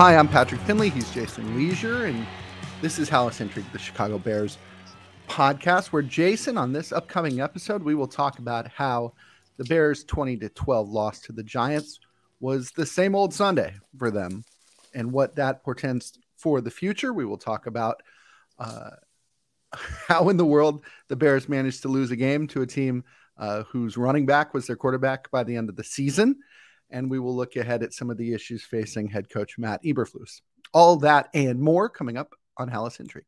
Hi, I'm Patrick Finley. He's Jason Lieser, and this is Hallocentric, the Chicago Bears podcast, where Jason, on this upcoming episode, we will talk about how the Bears' 20 to 12 loss to the Giants was the same old Sunday for them, and what that portends for the future. We will talk about uh, how in the world the Bears managed to lose a game to a team uh, whose running back was their quarterback by the end of the season and we will look ahead at some of the issues facing head coach Matt Eberflus. All that and more coming up on Hallocentric.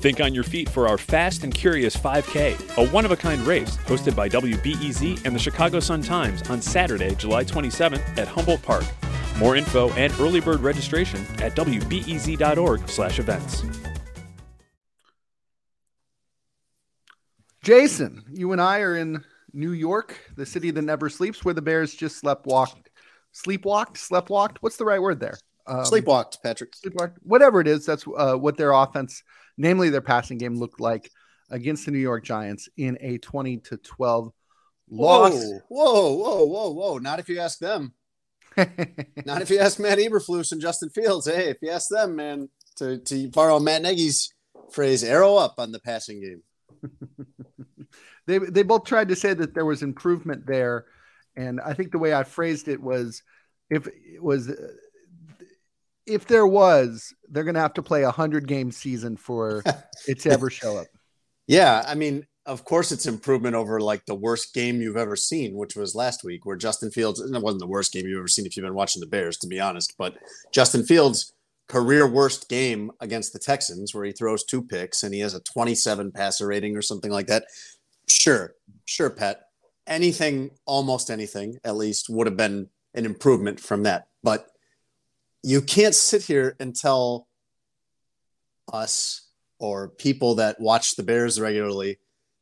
Think on your feet for our Fast and Curious 5K, a one of a kind race hosted by WBEZ and the Chicago Sun Times on Saturday, July 27th at Humboldt Park. More info and early bird registration at wbez.org/events. Jason, you and I are in New York, the city that never sleeps, where the Bears just slept walked, sleepwalked, slept walked. What's the right word there? Um, sleepwalked, Patrick. Sleepwalked. Whatever it is, that's uh, what their offense, namely their passing game, looked like against the New York Giants in a twenty to twelve loss. Whoa, whoa, whoa, whoa, whoa! Not if you ask them. Not if you ask Matt Eberflus and Justin Fields. Hey, if you ask them, man, to to borrow Matt Nagy's phrase, arrow up on the passing game. they they both tried to say that there was improvement there, and I think the way I phrased it was, if it was, uh, if there was, they're going to have to play a hundred game season for it to ever show up. Yeah, I mean, of course, it's improvement over like the worst game you've ever seen, which was last week, where Justin Fields. And it wasn't the worst game you've ever seen if you've been watching the Bears, to be honest. But Justin Fields' career worst game against the Texans, where he throws two picks and he has a 27 passer rating or something like that. Sure, sure, Pat. Anything, almost anything, at least, would have been an improvement from that. But you can't sit here and tell us or people that watch the Bears regularly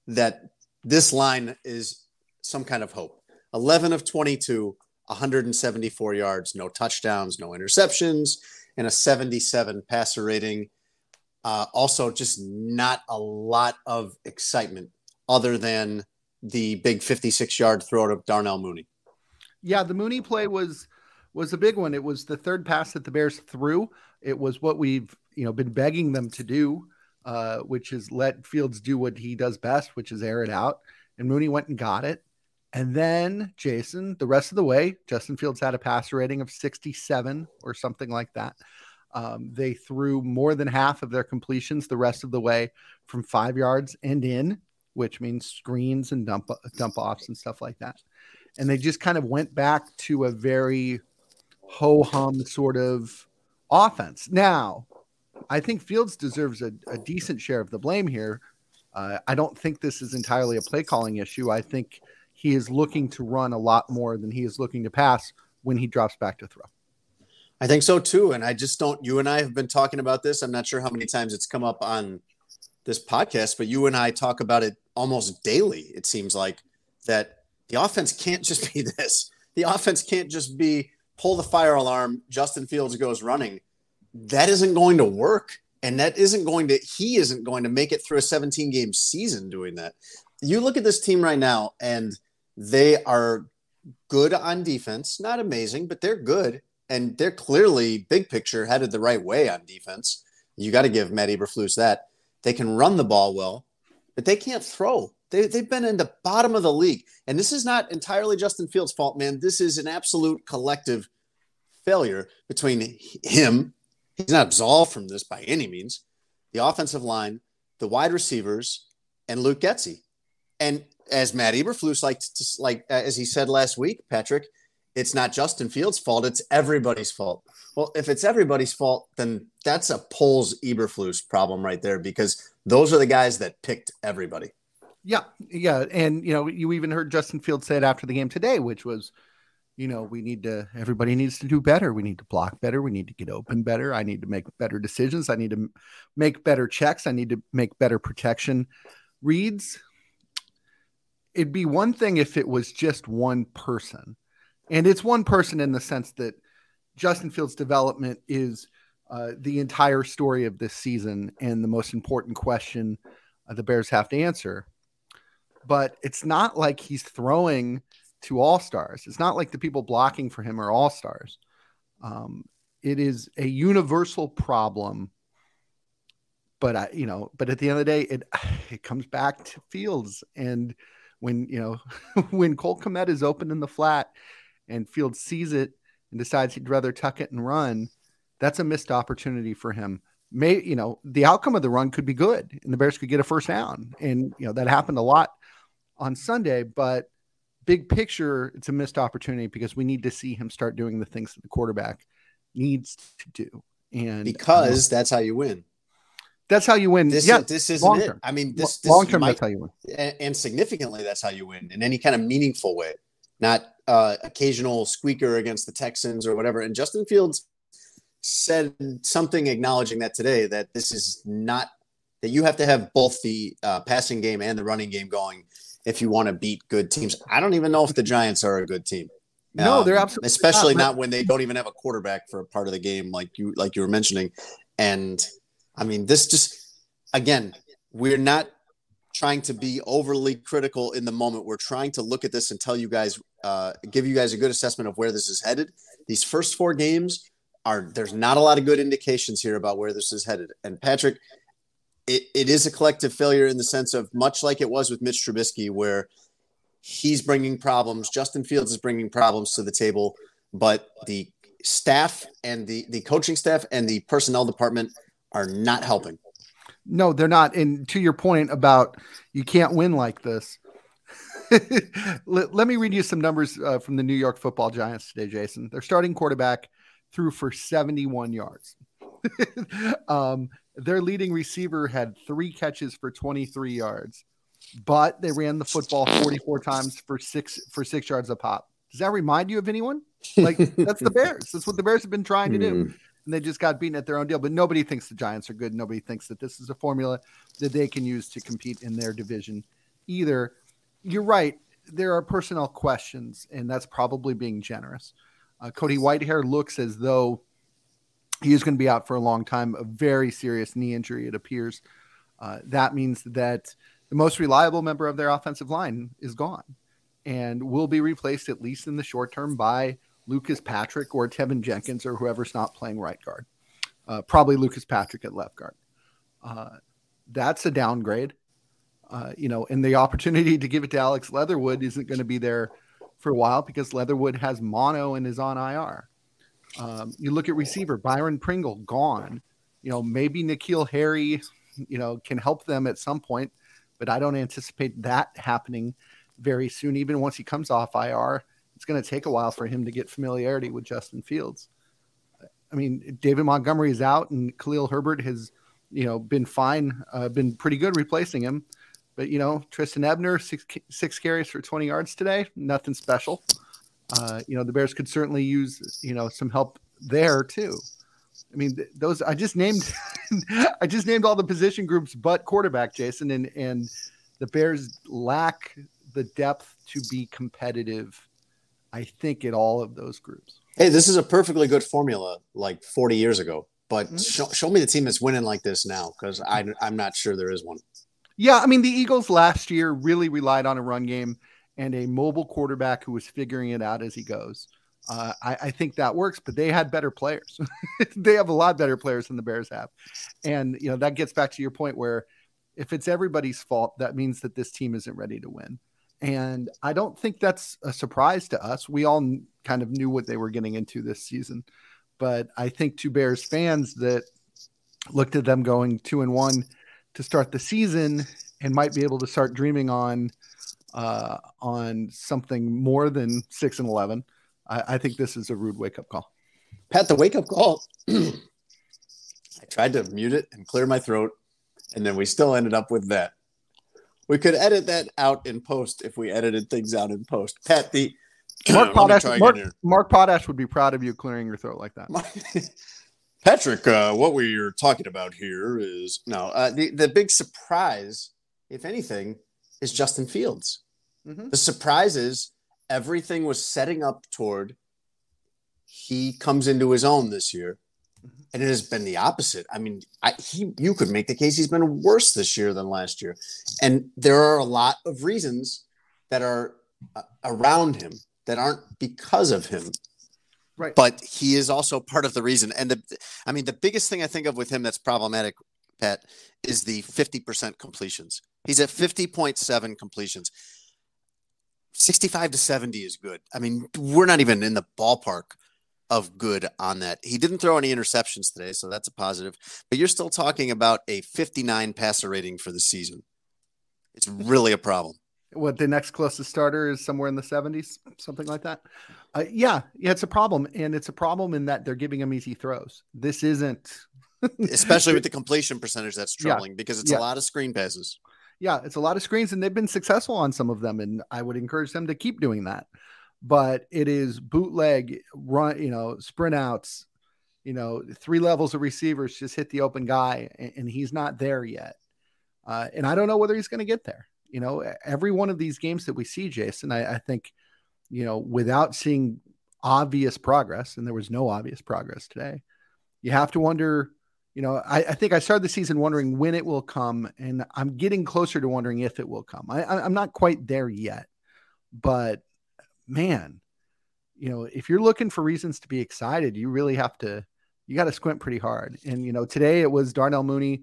that this line is some kind of hope. 11 of 22, 174 yards, no touchdowns, no interceptions, and a 77 passer rating. Uh, also, just not a lot of excitement other than the big 56 yard throw to Darnell Mooney. Yeah, the Mooney play was was a big one. It was the third pass that the Bears threw. It was what we've you know been begging them to do, uh, which is let Fields do what he does best, which is air it out. And Mooney went and got it. And then Jason, the rest of the way, Justin Fields had a passer rating of 67 or something like that. Um, they threw more than half of their completions the rest of the way from five yards and in which means screens and dump dump offs and stuff like that. And they just kind of went back to a very ho hum sort of offense. Now, I think Fields deserves a, a decent share of the blame here. Uh, I don't think this is entirely a play calling issue. I think he is looking to run a lot more than he is looking to pass when he drops back to throw. I think so too. And I just don't, you and I have been talking about this. I'm not sure how many times it's come up on this podcast, but you and I talk about it almost daily. It seems like that the offense can't just be this. The offense can't just be pull the fire alarm. Justin Fields goes running. That isn't going to work, and that isn't going to. He isn't going to make it through a 17 game season doing that. You look at this team right now, and they are good on defense. Not amazing, but they're good, and they're clearly big picture headed the right way on defense. You got to give Matt Eberflus that. They can run the ball well but they can't throw. They, they've been in the bottom of the league. And this is not entirely Justin Fields' fault, man. This is an absolute collective failure between him. He's not absolved from this by any means. The offensive line, the wide receivers, and Luke Getsy. And as Matt Eberflus liked to, like uh, as he said last week, Patrick, it's not Justin Fields' fault. It's everybody's fault. Well, if it's everybody's fault, then that's a Poles Eberflus problem right there because those are the guys that picked everybody. Yeah, yeah, and you know, you even heard Justin Fields say it after the game today, which was, you know, we need to. Everybody needs to do better. We need to block better. We need to get open better. I need to make better decisions. I need to make better checks. I need to make better protection reads. It'd be one thing if it was just one person and it's one person in the sense that Justin Fields' development is uh, the entire story of this season and the most important question uh, the Bears have to answer. But it's not like he's throwing to all stars. It's not like the people blocking for him are all stars. Um, it is a universal problem. But I, you know, but at the end of the day, it it comes back to Fields. And when you know, when Cole Kmet is open in the flat and Field sees it and decides he'd rather tuck it and run, that's a missed opportunity for him. May you know the outcome of the run could be good, and the Bears could get a first down, and you know that happened a lot on Sunday. But big picture, it's a missed opportunity because we need to see him start doing the things that the quarterback needs to do. And because that's how you win. That's how you win. This, yeah, this isn't it. I mean, this, this long term. That's how you win, and, and, significantly, that's how you win in any kind of meaningful way, not uh, occasional squeaker against the Texans or whatever. And Justin Fields said something acknowledging that today that this is not that you have to have both the uh, passing game and the running game going if you want to beat good teams. I don't even know if the Giants are a good team. No, um, they're absolutely especially not, not when they don't even have a quarterback for a part of the game, like you like you were mentioning. And I mean, this just again, we're not trying to be overly critical in the moment. We're trying to look at this and tell you guys, uh, give you guys a good assessment of where this is headed. These first four games are there's not a lot of good indications here about where this is headed. And Patrick, it, it is a collective failure in the sense of much like it was with Mitch Trubisky, where he's bringing problems. Justin Fields is bringing problems to the table, but the staff and the the coaching staff and the personnel department are not helping. No, they're not. And to your point about you can't win like this. let, let, me read you some numbers uh, from the New York Football Giants today, Jason. Their starting quarterback threw for 71 yards. um, their leading receiver had three catches for 23 yards, but they ran the football 44 times for six for six yards a pop. Does that remind you of anyone? Like that's the Bears. That's what the Bears have been trying to do. Hmm. And they just got beaten at their own deal. But nobody thinks the Giants are good. Nobody thinks that this is a formula that they can use to compete in their division either. You're right. There are personnel questions, and that's probably being generous. Uh, Cody Whitehair looks as though he is going to be out for a long time, a very serious knee injury, it appears. Uh, that means that the most reliable member of their offensive line is gone and will be replaced, at least in the short term, by Lucas Patrick or Teven Jenkins or whoever's not playing right guard. Uh, probably Lucas Patrick at left guard. Uh, that's a downgrade. Uh, you know, and the opportunity to give it to Alex Leatherwood isn't going to be there for a while because Leatherwood has mono and is on IR. Um, you look at receiver Byron Pringle gone. You know, maybe N'Keal Harry, you know, can help them at some point, but I don't anticipate that happening very soon. Even once he comes off IR, it's going to take a while for him to get familiarity with Justin Fields. I mean, David Montgomery is out, and Khalil Herbert has, you know, been fine, uh, been pretty good replacing him. But you know, Trestan Ebner six six carries for 20 yards today, nothing special. Uh, you know, the Bears could certainly use you know some help there too. I mean, th- those I just named, I just named all the position groups but quarterback, Jason, and and the Bears lack the depth to be competitive. I think at all of those groups. Hey, this is a perfectly good formula, like 40 years ago. But mm-hmm. show, show me the team that's winning like this now, because I'm not sure there is one. Yeah, I mean the Eagles last year really relied on a run game and a mobile quarterback who was figuring it out as he goes. Uh, I, I, think that works, but they had better players. they have a lot better players than the Bears have, and you know that gets back to your point where if it's everybody's fault, that means that this team isn't ready to win. And I don't think that's a surprise to us. We all kind of knew what they were getting into this season, but I think to Bears fans that looked at them going two and one to start the season and might be able to start dreaming on uh, on something more than six and eleven. I, I think this is a rude wake up call. Pat, the wake up call. I tried to mute it and clear my throat, and then we still ended up with that. We could edit that out in post if we edited things out in post. Pat, the Mark Potash, Mark, Mark Potash would be proud of you clearing your throat like that. Patrick, uh, what we're talking about here is no uh, the the big surprise, if anything, is Justin Fields. Mm-hmm. The surprise is everything was setting up toward he comes into his own this year, mm-hmm. and it has been the opposite. I mean, I, he you could make the case he's been worse this year than last year, and there are a lot of reasons that are uh, around him that aren't because of him. Right. But he is also part of the reason. And the, I mean, the biggest thing I think of with him that's problematic, Pat, is the 50% completions. He's at 50.7 completions. 65 to 70 is good. I mean, we're not even in the ballpark of good on that. He didn't throw any interceptions today, so that's a positive. But you're still talking about a 59 passer rating for the season. It's really a problem. What the next closest starter is somewhere in the 70s, something like that. Uh, yeah, yeah, it's a problem, and it's a problem in that they're giving him easy throws. This isn't, especially with the completion percentage. That's troubling yeah. because it's yeah. a lot of screen passes. Yeah, it's a lot of screens, and they've been successful on some of them, and I would encourage them to keep doing that but it is bootleg run, you know, sprint outs, you know, three levels of receivers just hit the open guy, and, and he's not there yet. Uh, and I don't know whether he's going to get there. You know, every one of these games that we see, Jason, I, I think, you know, without seeing obvious progress, and there was no obvious progress today, you have to wonder. You know, I, I, think I started the season wondering when it will come, and I'm getting closer to wondering if it will come. I, I'm not quite there yet, but man, you know, if you're looking for reasons to be excited, you really have to, you got to squint pretty hard. And, you know, today it was Darnell Mooney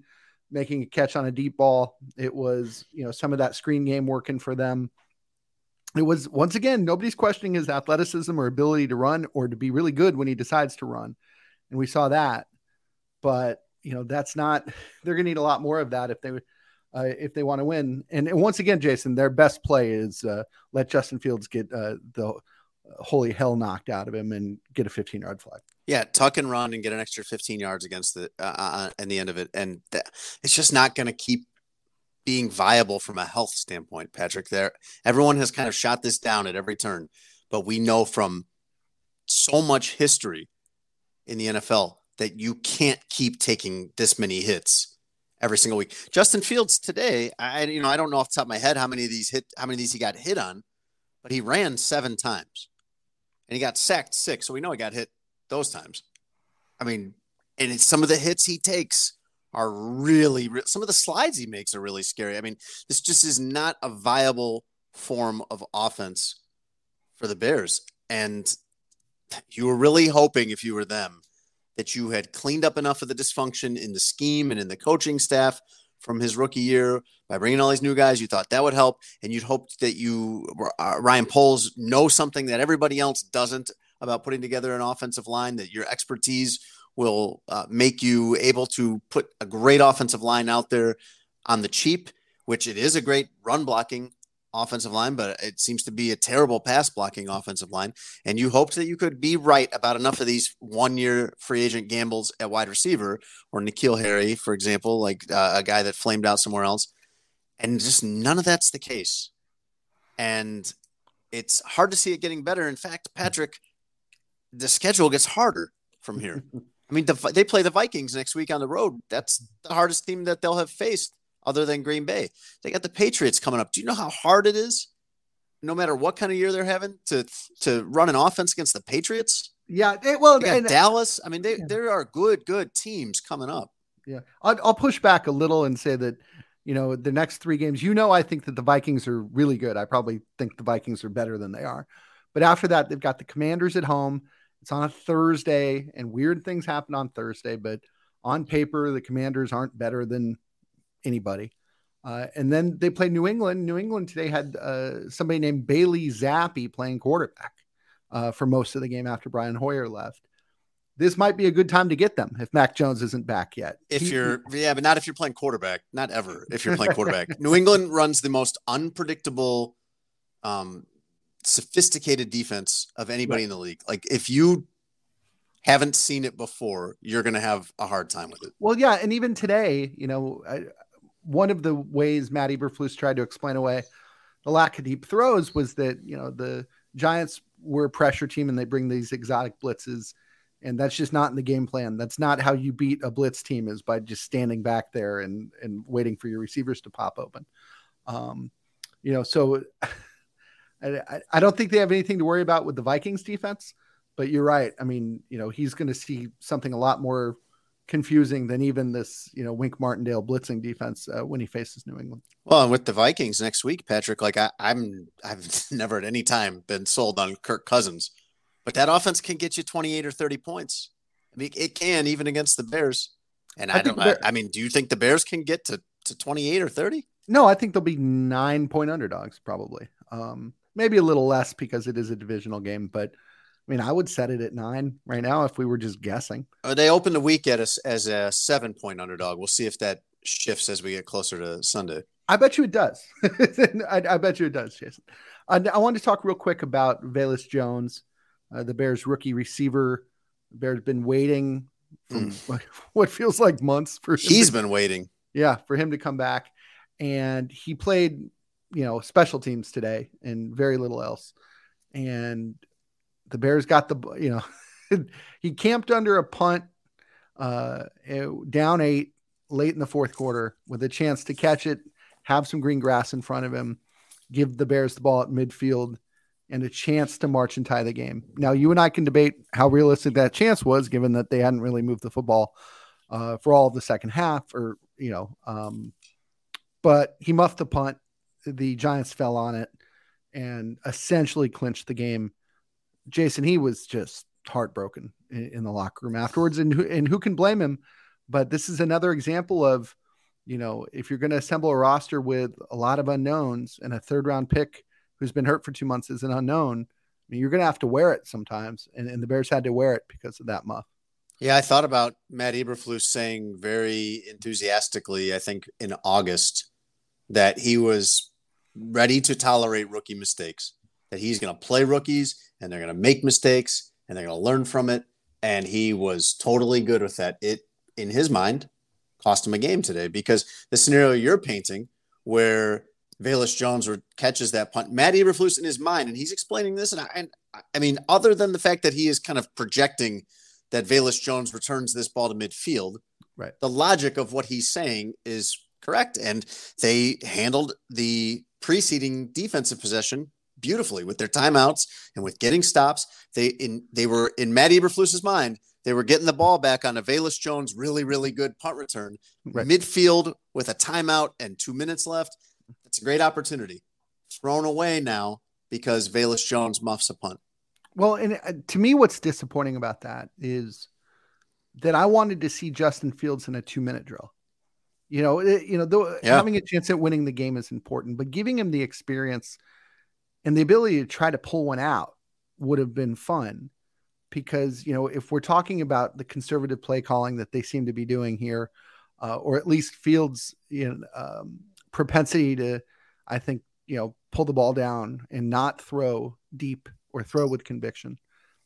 making a catch on a deep ball. It was, you know, some of that screen game working for them. It was, once again, nobody's questioning his athleticism or ability to run or to be really good when he decides to run. And we saw that. But, you know, that's not, they're going to need a lot more of that if they uh, if they want to win. And, and, once again, Jason, their best play is uh, let Justin Fields get uh, the holy hell knocked out of him and get a 15 yard flag. Yeah, tuck and run and get an extra 15 yards against the uh, uh, in the end of it, and th- it's just not going to keep being viable from a health standpoint. Patrick, there, everyone has kind of shot this down at every turn, but we know from so much history in the NFL that you can't keep taking this many hits every single week. Justin Fields today, I you know I don't know off the top of my head how many of these hit how many of these he got hit on, but he ran seven times, and he got sacked six, so we know he got hit those times. I mean, and some of the hits he takes are really some of the slides he makes are really scary. I mean, this just is not a viable form of offense for the Bears, and you were really hoping if you were them that you had cleaned up enough of the dysfunction in the scheme and in the coaching staff from his rookie year by bringing all these new guys. You thought that would help, and you'd hoped that you uh, Ryan Poles know something that everybody else doesn't about putting together an offensive line. That your expertise will uh, make you able to put a great offensive line out there on the cheap, which it is a great run blocking offensive line, but it seems to be a terrible pass blocking offensive line. And you hoped that you could be right about enough of these one year free agent gambles at wide receiver or N'Keal Harry, for example, like uh, a guy that flamed out somewhere else. And just none of that's the case. And it's hard to see it getting better. In fact, Patrick, the schedule gets harder from here. I mean, the, they play the Vikings next week on the road. That's the hardest team that they'll have faced other than Green Bay. They got the Patriots coming up. Do you know how hard it is, no matter what kind of year they're having, to to run an offense against the Patriots? Yeah, they, well, they and, Dallas. I mean, they, yeah. there are good, good teams coming up. Yeah, I'll, I'll push back a little and say that you know the next three games. You know, I think that the Vikings are really good. I probably think the Vikings are better than they are. But after that, they've got the Commanders at home. It's on a Thursday, and weird things happen on Thursday. But on paper, the Commanders aren't better than anybody. Uh, and then they play New England. New England today had uh, somebody named Bailey Zappe playing quarterback uh, for most of the game after Brian Hoyer left. This might be a good time to get them if Mac Jones isn't back yet. If you're, yeah, but not if you're playing quarterback. Not ever. If you're playing quarterback, New England runs the most unpredictable, um, sophisticated defense of anybody right. in the league. Like if you haven't seen it before, you're going to have a hard time with it. Well, yeah, and even today, you know, I, one of the ways Matt Eberflus tried to explain away the lack of deep throws was that you know the Giants were a pressure team and they bring these exotic blitzes, and that's just not in the game plan. That's not how you beat a blitz team is by just standing back there and and waiting for your receivers to pop open. Um, you know, so I, I don't think they have anything to worry about with the Vikings defense. But you're right. I mean, you know, he's going to see something a lot more confusing than even this, you know, Wink Martindale blitzing defense uh, when he faces New England. Well, and with the Vikings next week, Patrick, like I, I'm, I've never at any time been sold on Kirk Cousins but that offense can get you 28 or 30 points. I mean, it can even against the Bears. And I, I don't. I, I mean, do you think the Bears can get to to 28 or 30? No, I think they'll be nine point underdogs probably. Um, maybe a little less because it is a divisional game, but I mean, I would set it at nine right now if we were just guessing. Uh, they open the week at us as a seven point underdog. We'll see if that shifts as we get closer to Sunday. I bet you it does. I, I, bet you it does, Jason. Uh, I want to talk real quick about Velus Jones, uh, the Bears rookie receiver. The Bears been waiting for mm. what feels like months for him. He's to, been waiting. Yeah, for him to come back, and he played, you know, special teams today and very little else. And the Bears got the, you know, he camped under a punt, uh, down eight late in the fourth quarter with a chance to catch it have some green grass in front of him, give the Bears the ball at midfield, and a chance to march and tie the game. Now, you and I can debate how realistic that chance was, given that they hadn't really moved the football uh, for all of the second half, or you know, um, but he muffed the punt. The Giants fell on it and essentially clinched the game. Jason, he was just heartbroken in, in the locker room afterwards, and and who can blame him? But this is another example of you know, if you're going to assemble a roster with a lot of unknowns and a third round pick who's been hurt for two months is an unknown, I mean, you're going to have to wear it sometimes. And, and the Bears had to wear it because of that muff. Yeah, I thought about Matt Eberflus saying very enthusiastically, I think in August, that he was ready to tolerate rookie mistakes, that he's going to play rookies and they're going to make mistakes and they're going to learn from it. And he was totally good with that. It, in his mind, cost him a game today because the scenario you're painting where Velus Jones catches that punt, Matt Eberflus in his mind, and he's explaining this. And I, and I mean, other than the fact that he is kind of projecting that Velus Jones returns this ball to midfield, right? The logic of what he's saying is correct, and they handled the preceding defensive possession beautifully with their timeouts and with getting stops. They in they were in Matt Eberflus's mind they were getting the ball back on a Velus Jones really, really good punt return. Right. Midfield with a timeout and two minutes left. It's a great opportunity. Thrown away now because Velus Jones muffs a punt. Well, and uh, to me, what's disappointing about that is that I wanted to see Justin Fields in a two minute drill. You know, it, you know, though, yeah. having a chance at winning the game is important, but giving him the experience and the ability to try to pull one out would have been fun because you know if we're talking about the conservative play calling that they seem to be doing here, uh, or at least Fields' you know, um, propensity to, I think you know pull the ball down and not throw deep or throw with conviction.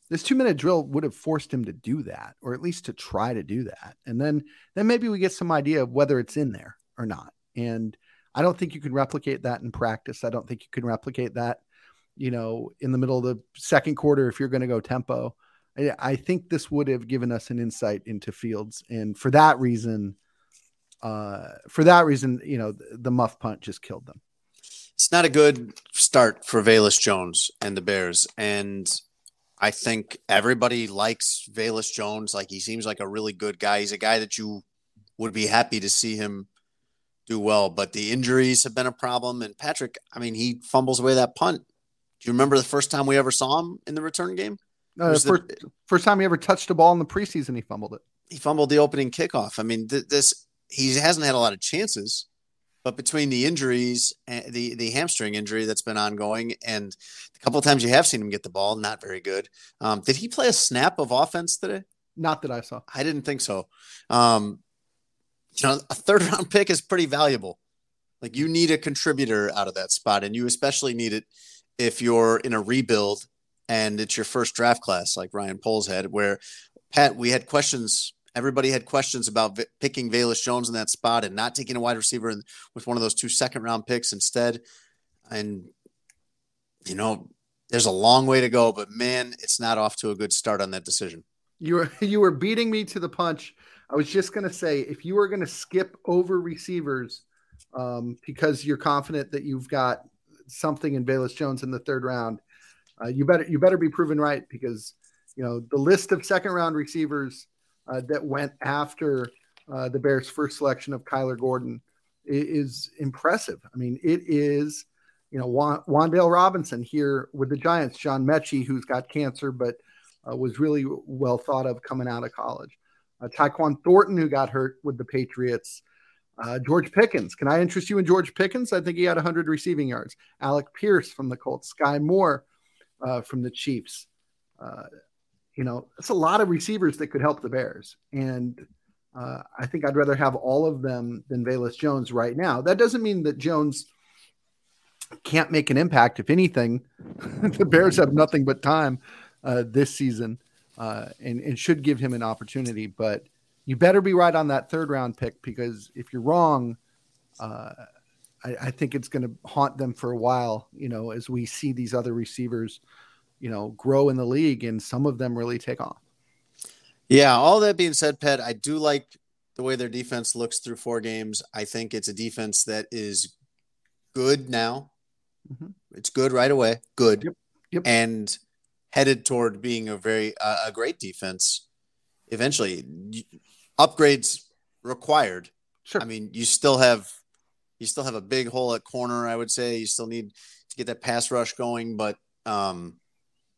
This two minute drill would have forced him to do that, or at least to try to do that, and then then maybe we get some idea of whether it's in there or not. And I don't think you can replicate that in practice. I don't think you can replicate that, you know, in the middle of the second quarter if you're going to go tempo. I, think this would have given us an insight into Fields, and for that reason, uh, for that reason, you know, the, the muff punt just killed them. It's not a good start for Velus Jones and the Bears, and I think everybody likes Velus Jones. Like he seems like a really good guy. He's a guy that you would be happy to see him do well, but the injuries have been a problem. And Patrick, I mean, he fumbles away that punt. Do you remember the first time we ever saw him in the return game? Uh, first, the, first time he ever touched a ball in the preseason, he fumbled it. He fumbled the opening kickoff. I mean, th- this he hasn't had a lot of chances, but between the injuries, and the the hamstring injury that's been ongoing, and a couple of times you have seen him get the ball, not very good. Um, did he play a snap of offense today? Not that I saw. I didn't think so. Um, you know, a third round pick is pretty valuable. Like you need a contributor out of that spot, and you especially need it if you're in a rebuild and it's your first draft class, like Ryan Poles had, where Pat, we had questions. Everybody had questions about v- picking Velus Jones in that spot and not taking a wide receiver in, with one of those two second round picks instead. And, you know, there's a long way to go, but man, it's not off to a good start on that decision. You were you were beating me to the punch. I was just going to say if you were going to skip over receivers um, because you're confident that you've got something in Velus Jones in the third round, uh, you better you better be proven right because you know the list of second round receivers uh, that went after uh, the Bears' first selection of Kyler Gordon is, impressive. I mean, it is you know Wan'Dale Robinson here with the Giants, John Metchie, who's got cancer, but uh, was really well thought of coming out of college. Uh, Tyquan Thornton, who got hurt with the Patriots. Uh, George Pickens. Can I interest you in George Pickens? I think he had 100 receiving yards. Alec Pierce from the Colts. Skyy Moore uh, from the Chiefs. Uh, you know, it's a lot of receivers that could help the Bears. And uh, I think I'd rather have all of them than Velus Jones right now. That doesn't mean that Jones can't make an impact. If anything, the Bears have nothing but time uh, this season uh, and, and should give him an opportunity. But you better be right on that third round pick because if you're wrong, uh, I, I, think it's going to haunt them for a while, you know, as we see these other receivers, you know, grow in the league and some of them really take off. Yeah. All that being said, Pet, I do like the way their defense looks through four games. I think it's a defense that is good now. Mm-hmm. It's good right away. Good. Yep. Yep. And headed toward being a very uh, a great defense eventually upgrades required sure i mean you still have you still have a big hole at corner i would say you still need to get that pass rush going but um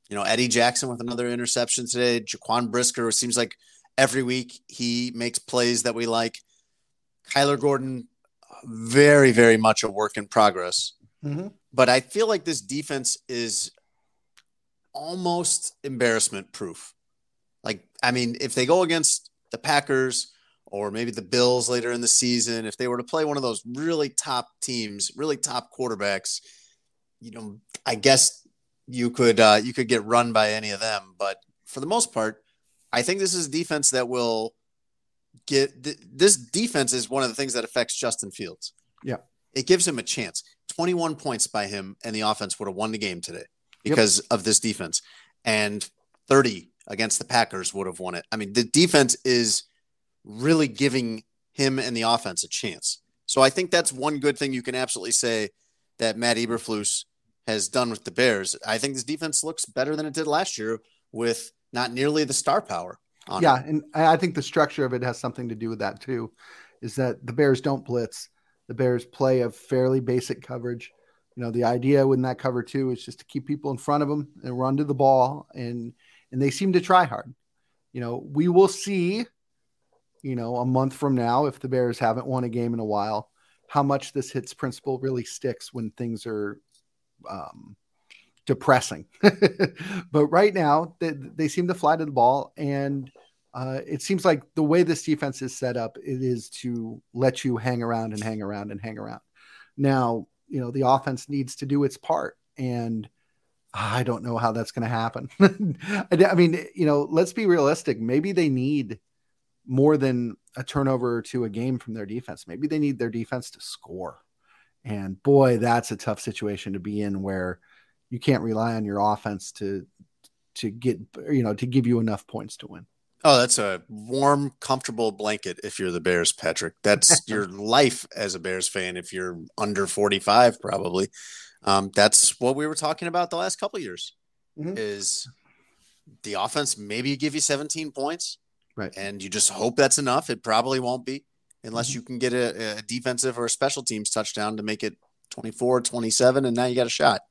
you know eddie jackson with another interception today jaquan brisker seems like every week he makes plays that we like kyler gordon very very much a work in progress mm-hmm. but i feel like this defense is almost embarrassment proof. Like, I mean, if they go against the Packers or maybe the Bills later in the season, if they were to play one of those really top teams, really top quarterbacks, you know, I guess you could uh, you could get run by any of them. But for the most part, I think this is a defense that will get th- this defense is one of the things that affects Justin Fields. Yeah, it gives him a chance. Twenty one points by him, and the offense would have won the game today because yep. of this defense. And 30 against the Packers would have won it. I mean, the defense is really giving him and the offense a chance. So I think that's one good thing you can absolutely say that Matt Eberflus has done with the Bears. I think this defense looks better than it did last year with not nearly the star power. yeah, it. and I think the structure of it has something to do with that too. Is that the Bears don't blitz. The Bears play a fairly basic coverage you know the idea in that cover two is just to keep people in front of them and run to the ball and and they seem to try hard you know we will see you know a month from now if the bears haven't won a game in a while how much this hits principle really sticks when things are um, depressing. But right now they, they seem to fly to the ball and uh, it seems like the way this defense is set up it is to let you hang around and hang around and hang around. Now you know the offense needs to do its part and i don't know how that's going to happen. I mean you know let's be realistic. Maybe they need more than a turnover two a game from their defense. Maybe they need their defense to score and boy that's a tough situation to be in where you can't rely on your offense to to get you know to give you enough points to win Oh, that's a warm, comfortable blanket if you're the Bears, Patrick. That's your life as a Bears fan if you're under 45, probably. Um, that's what we were talking about the last couple years mm-hmm. is the offense maybe give you 17 points. Right. And you just hope that's enough. It probably won't be unless mm-hmm. you can get a, a defensive or a special teams touchdown to make it 24, 27, and now you got a shot.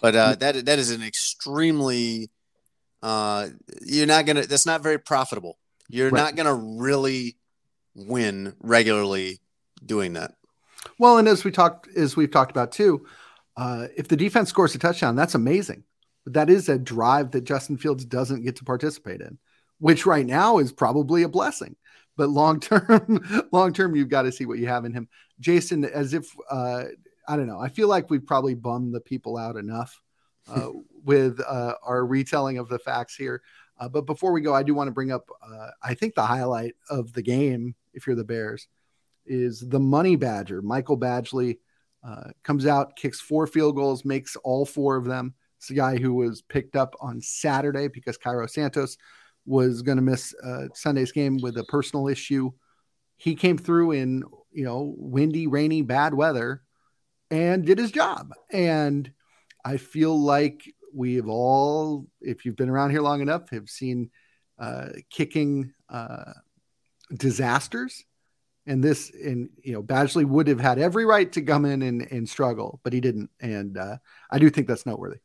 But uh, mm-hmm. that that is an extremely uh, you're not gonna. That's not very profitable. You're right. not gonna really win regularly doing that. Well, and as we talked, as we've talked about too, uh, if the defense scores a touchdown, that's amazing. But that is a drive that Justin Fields doesn't get to participate in, which right now is probably a blessing. But long term, long term, you've got to see what you have in him, Jason. As if uh, I don't know. I feel like we've probably bummed the people out enough uh, with uh, our retelling of the facts here. Uh, but before we go, I do want to bring up, uh, I think the highlight of the game, if you're the Bears, is the money badger. Michael Badgley uh, comes out, kicks four field goals, makes all four of them. It's the guy who was picked up on Saturday because Cairo Santos was going to miss uh, Sunday's game with a personal issue. He came through in, you know, windy, rainy, bad weather and did his job. And I feel like we've all, if you've been around here long enough, have seen uh, kicking uh, disasters. And this, and you know, Badgley would have had every right to come in and, and struggle, but he didn't. And uh, I do think that's noteworthy.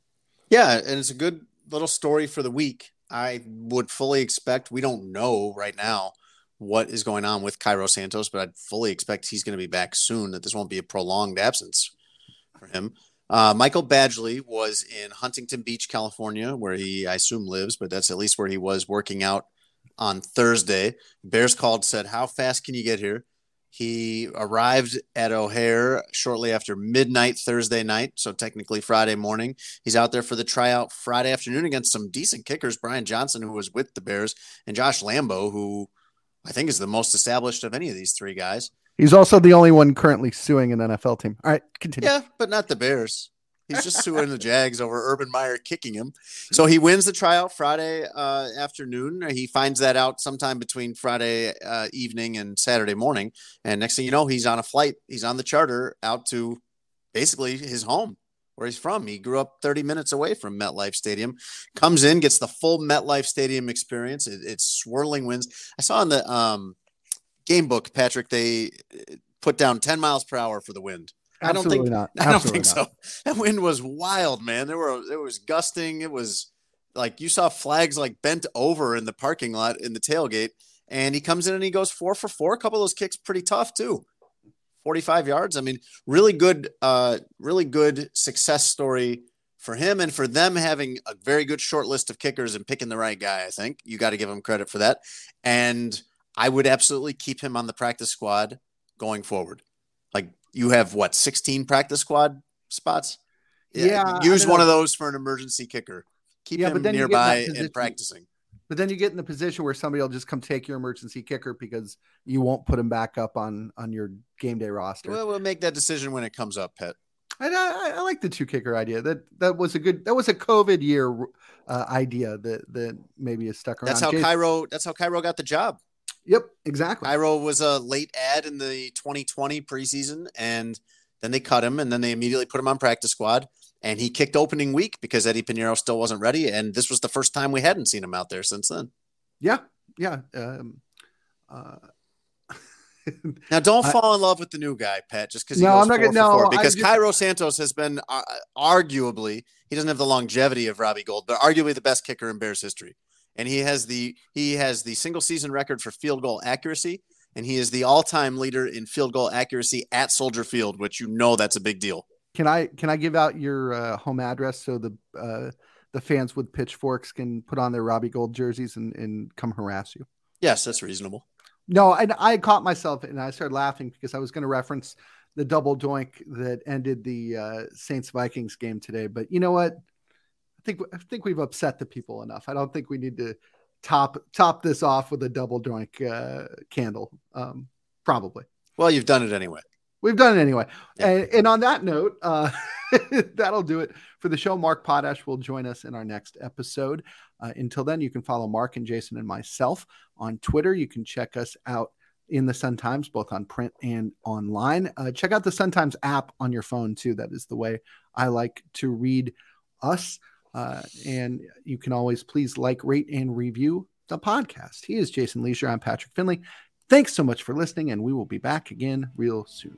Yeah, and it's a good little story for the week. I would fully expect. We don't know right now what is going on with Cairo Santos, but I'd fully expect he's going to be back soon. That this won't be a prolonged absence for him. Uh, Michael Badgley was in Huntington Beach, California, where he, I assume, lives, but that's at least where he was working out on Thursday. Bears called, said, How fast can you get here? He arrived at O'Hare shortly after midnight Thursday night, so technically Friday morning. He's out there for the tryout Friday afternoon against some decent kickers, Brian Johnson, who was with the Bears, and Josh Lambo, who I think is the most established of any of these three guys. He's also the only one currently suing an NFL team. All right, continue. Yeah, but not the Bears. He's just suing the Jags over Urban Meyer kicking him. So he wins the tryout Friday uh, afternoon. He finds that out sometime between Friday uh, evening and Saturday morning. And next thing you know, he's on a flight. He's on the charter out to basically his home where he's from. He grew up 30 minutes away from MetLife Stadium. Comes in, gets the full MetLife Stadium experience. It, it's swirling winds. I saw in the um, game book, Patrick, they uh, put down 10 miles per hour for the wind. Absolutely I don't think not. I don't Absolutely think not. so. That wind was wild, man. There were it was gusting. It was like you saw flags like bent over in the parking lot in the tailgate. And he comes in and he goes four for four. A couple of those kicks pretty tough too. 45 yards. I mean, really good, uh, really good success story for him and for them having a very good short list of kickers and picking the right guy. I think you got to give him credit for that. And I would absolutely keep him on the practice squad going forward. You have what 16 practice squad spots. Yeah, use one know. of those for an emergency kicker. Keep Yeah, him but then you get in that nearby and practicing. But then you get in the position where somebody will just come take your emergency kicker because you won't put him back up on on your game day roster. Well, we'll make that decision when it comes up, Pet. And I, I, I like the two kicker idea. That that was a good. That was a COVID year uh, idea that that maybe is stuck around. That's how Jason- Cairo. That's how Cairo got the job. Yep, exactly. Cairo was a late ad in the 2020 preseason, and then they cut him, and then they immediately put him on practice squad. And he kicked opening week because Eddie Piñeiro still wasn't ready, and this was the first time we hadn't seen him out there since then. yeah, yeah. Um, uh, Now, don't I- fall in love with the new guy, Pat, just because he No, goes I'm not four gonna- for no, four. Because just- Cairo Santos has been uh, arguably he doesn't have the longevity of Robbie Gould, but arguably the best kicker in Bears history, and he has the he has the single season record for field goal accuracy, and he is the all time leader in field goal accuracy at Soldier Field, which you know that's a big deal. can I can I give out your uh, home address so the uh, the fans with pitchforks can put on their Robbie Gould jerseys and, and come harass you? Yes, that's reasonable. No, and I caught myself and I started laughing because I was going to reference the double doink that ended the uh, Saints Vikings game today. But you know what? I think I think we've upset the people enough. I don't think we need to top top this off with a double doink uh, candle. Um, probably. Well, you've done it anyway. We've done it anyway. Yeah. And, and on that note, uh, that'll do it for the show. Mark Potash will join us in our next episode. Uh, until then, you can follow Mark and Jason and myself on Twitter. You can check us out in the Sun Times, both on print and online. Uh, check out the Sun Times app on your phone, too. That is the way I like to read us. Uh, and you can always please like, rate, and review the podcast. He is Jason Lieser. I'm Patrick Finley. Thanks so much for listening, and we will be back again real soon.